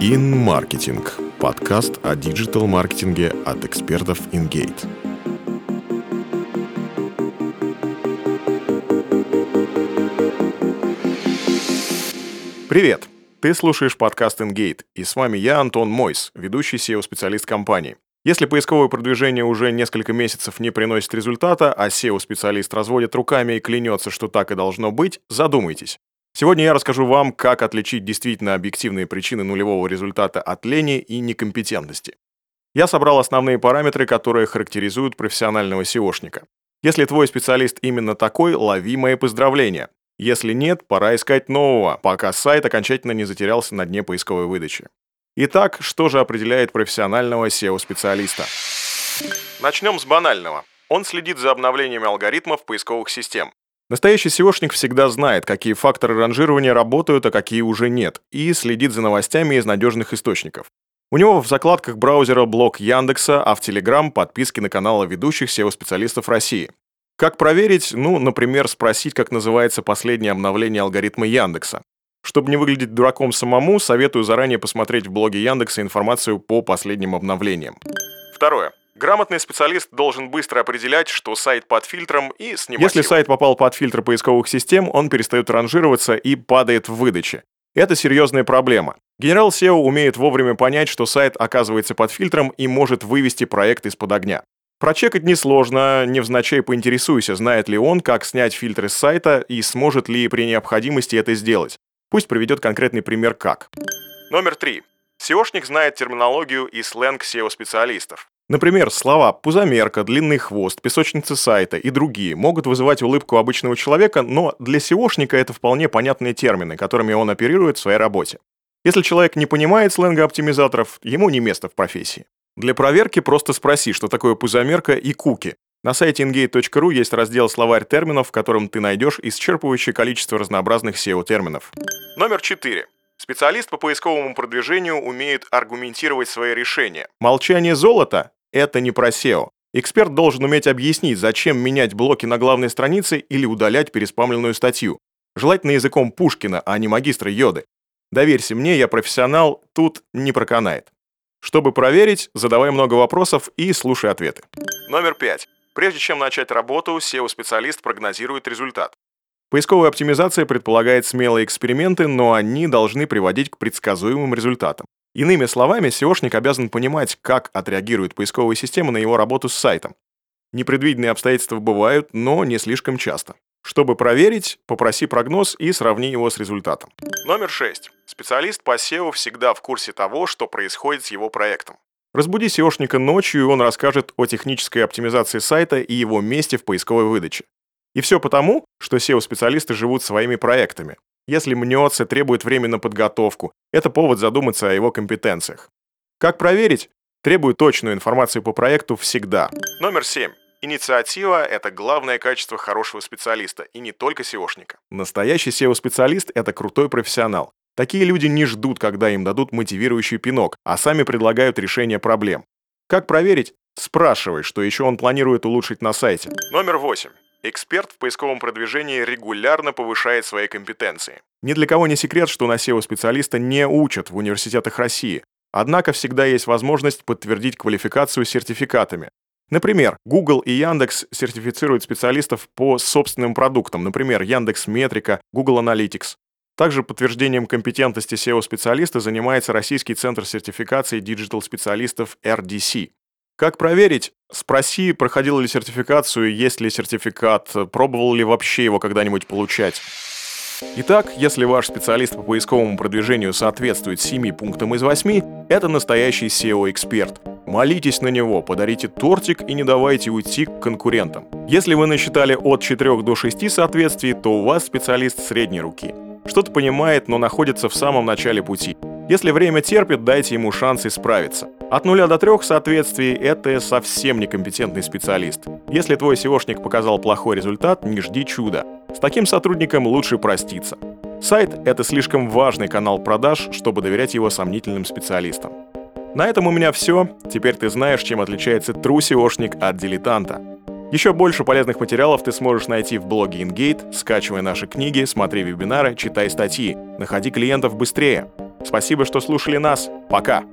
InMarketing – подкаст о диджитал-маркетинге от экспертов InGate. Привет! Ты слушаешь подкаст InGate, и с вами я, Антон Мойс, ведущий SEO-специалист компании. Если поисковое продвижение уже несколько месяцев не приносит результата, а SEO-специалист разводит руками и клянется, что так и должно быть, задумайтесь. Сегодня я расскажу вам, как отличить действительно объективные причины нулевого результата от лени и некомпетентности. Я собрал основные параметры, которые характеризуют профессионального SEOшника. Если твой специалист именно такой, лови мои поздравления. Если нет, пора искать нового, пока сайт окончательно не затерялся на дне поисковой выдачи. Итак, что же определяет профессионального SEO-специалиста? Начнем с банального. Он следит за обновлениями алгоритмов поисковых систем. Настоящий SEOшник всегда знает, какие факторы ранжирования работают, а какие уже нет, и следит за новостями из надежных источников. У него в закладках браузера блог Яндекса, а в Telegram подписки на каналы ведущих SEO-специалистов России. Как проверить? Ну, например, спросить, как называется последнее обновление алгоритма Яндекса. Чтобы не выглядеть дураком самому, советую заранее посмотреть в блоге Яндекса информацию по последним обновлениям. Второе. Грамотный специалист должен быстро определять, что сайт под фильтром и снимать Если его. сайт попал под фильтр поисковых систем, он перестает ранжироваться и падает в выдаче. Это серьезная проблема. Генерал SEO умеет вовремя понять, что сайт оказывается под фильтром и может вывести проект из-под огня. Прочекать несложно, невзначай поинтересуйся, знает ли он, как снять фильтры с сайта и сможет ли при необходимости это сделать. Пусть приведет конкретный пример как. Номер три. SEOшник знает терминологию и сленг SEO-специалистов. Например, слова «пузомерка», «длинный хвост», «песочница сайта» и другие могут вызывать улыбку обычного человека, но для SEOшника это вполне понятные термины, которыми он оперирует в своей работе. Если человек не понимает сленга оптимизаторов, ему не место в профессии. Для проверки просто спроси, что такое пузомерка и куки. На сайте ingate.ru есть раздел «Словарь терминов», в котором ты найдешь исчерпывающее количество разнообразных SEO-терминов. Номер 4. Специалист по поисковому продвижению умеет аргументировать свои решения. Молчание золота это не про SEO. Эксперт должен уметь объяснить, зачем менять блоки на главной странице или удалять переспамленную статью. Желательно языком Пушкина, а не магистра Йоды. Доверься мне, я профессионал, тут не проканает. Чтобы проверить, задавай много вопросов и слушай ответы. Номер пять. Прежде чем начать работу, SEO-специалист прогнозирует результат. Поисковая оптимизация предполагает смелые эксперименты, но они должны приводить к предсказуемым результатам. Иными словами, SEOшник обязан понимать, как отреагирует поисковая система на его работу с сайтом. Непредвиденные обстоятельства бывают, но не слишком часто. Чтобы проверить, попроси прогноз и сравни его с результатом. Номер 6. Специалист по SEO всегда в курсе того, что происходит с его проектом. Разбуди SEOшника ночью, и он расскажет о технической оптимизации сайта и его месте в поисковой выдаче. И все потому, что SEO-специалисты живут своими проектами. Если мнется, требует время на подготовку, это повод задуматься о его компетенциях. Как проверить? Требует точную информацию по проекту всегда. Номер 7. Инициатива – это главное качество хорошего специалиста, и не только SEOшника. Настоящий SEO-специалист – это крутой профессионал. Такие люди не ждут, когда им дадут мотивирующий пинок, а сами предлагают решение проблем. Как проверить? Спрашивай, что еще он планирует улучшить на сайте. Номер 8. Эксперт в поисковом продвижении регулярно повышает свои компетенции. Ни для кого не секрет, что на SEO-специалиста не учат в университетах России. Однако всегда есть возможность подтвердить квалификацию сертификатами. Например, Google и Яндекс сертифицируют специалистов по собственным продуктам, например, Яндекс Метрика, Google Analytics. Также подтверждением компетентности SEO-специалиста занимается Российский центр сертификации digital-специалистов RDC. Как проверить? Спроси, проходил ли сертификацию, есть ли сертификат, пробовал ли вообще его когда-нибудь получать. Итак, если ваш специалист по поисковому продвижению соответствует 7 пунктам из 8, это настоящий SEO-эксперт. Молитесь на него, подарите тортик и не давайте уйти к конкурентам. Если вы насчитали от 4 до 6 соответствий, то у вас специалист средней руки. Что-то понимает, но находится в самом начале пути. Если время терпит, дайте ему шанс исправиться. От нуля до трех соответствий – это совсем некомпетентный специалист. Если твой SEOшник показал плохой результат, не жди чуда. С таким сотрудником лучше проститься. Сайт – это слишком важный канал продаж, чтобы доверять его сомнительным специалистам. На этом у меня все. Теперь ты знаешь, чем отличается true SEOшник от дилетанта. Еще больше полезных материалов ты сможешь найти в блоге InGate, скачивай наши книги, смотри вебинары, читай статьи, находи клиентов быстрее. Спасибо, что слушали нас. Пока!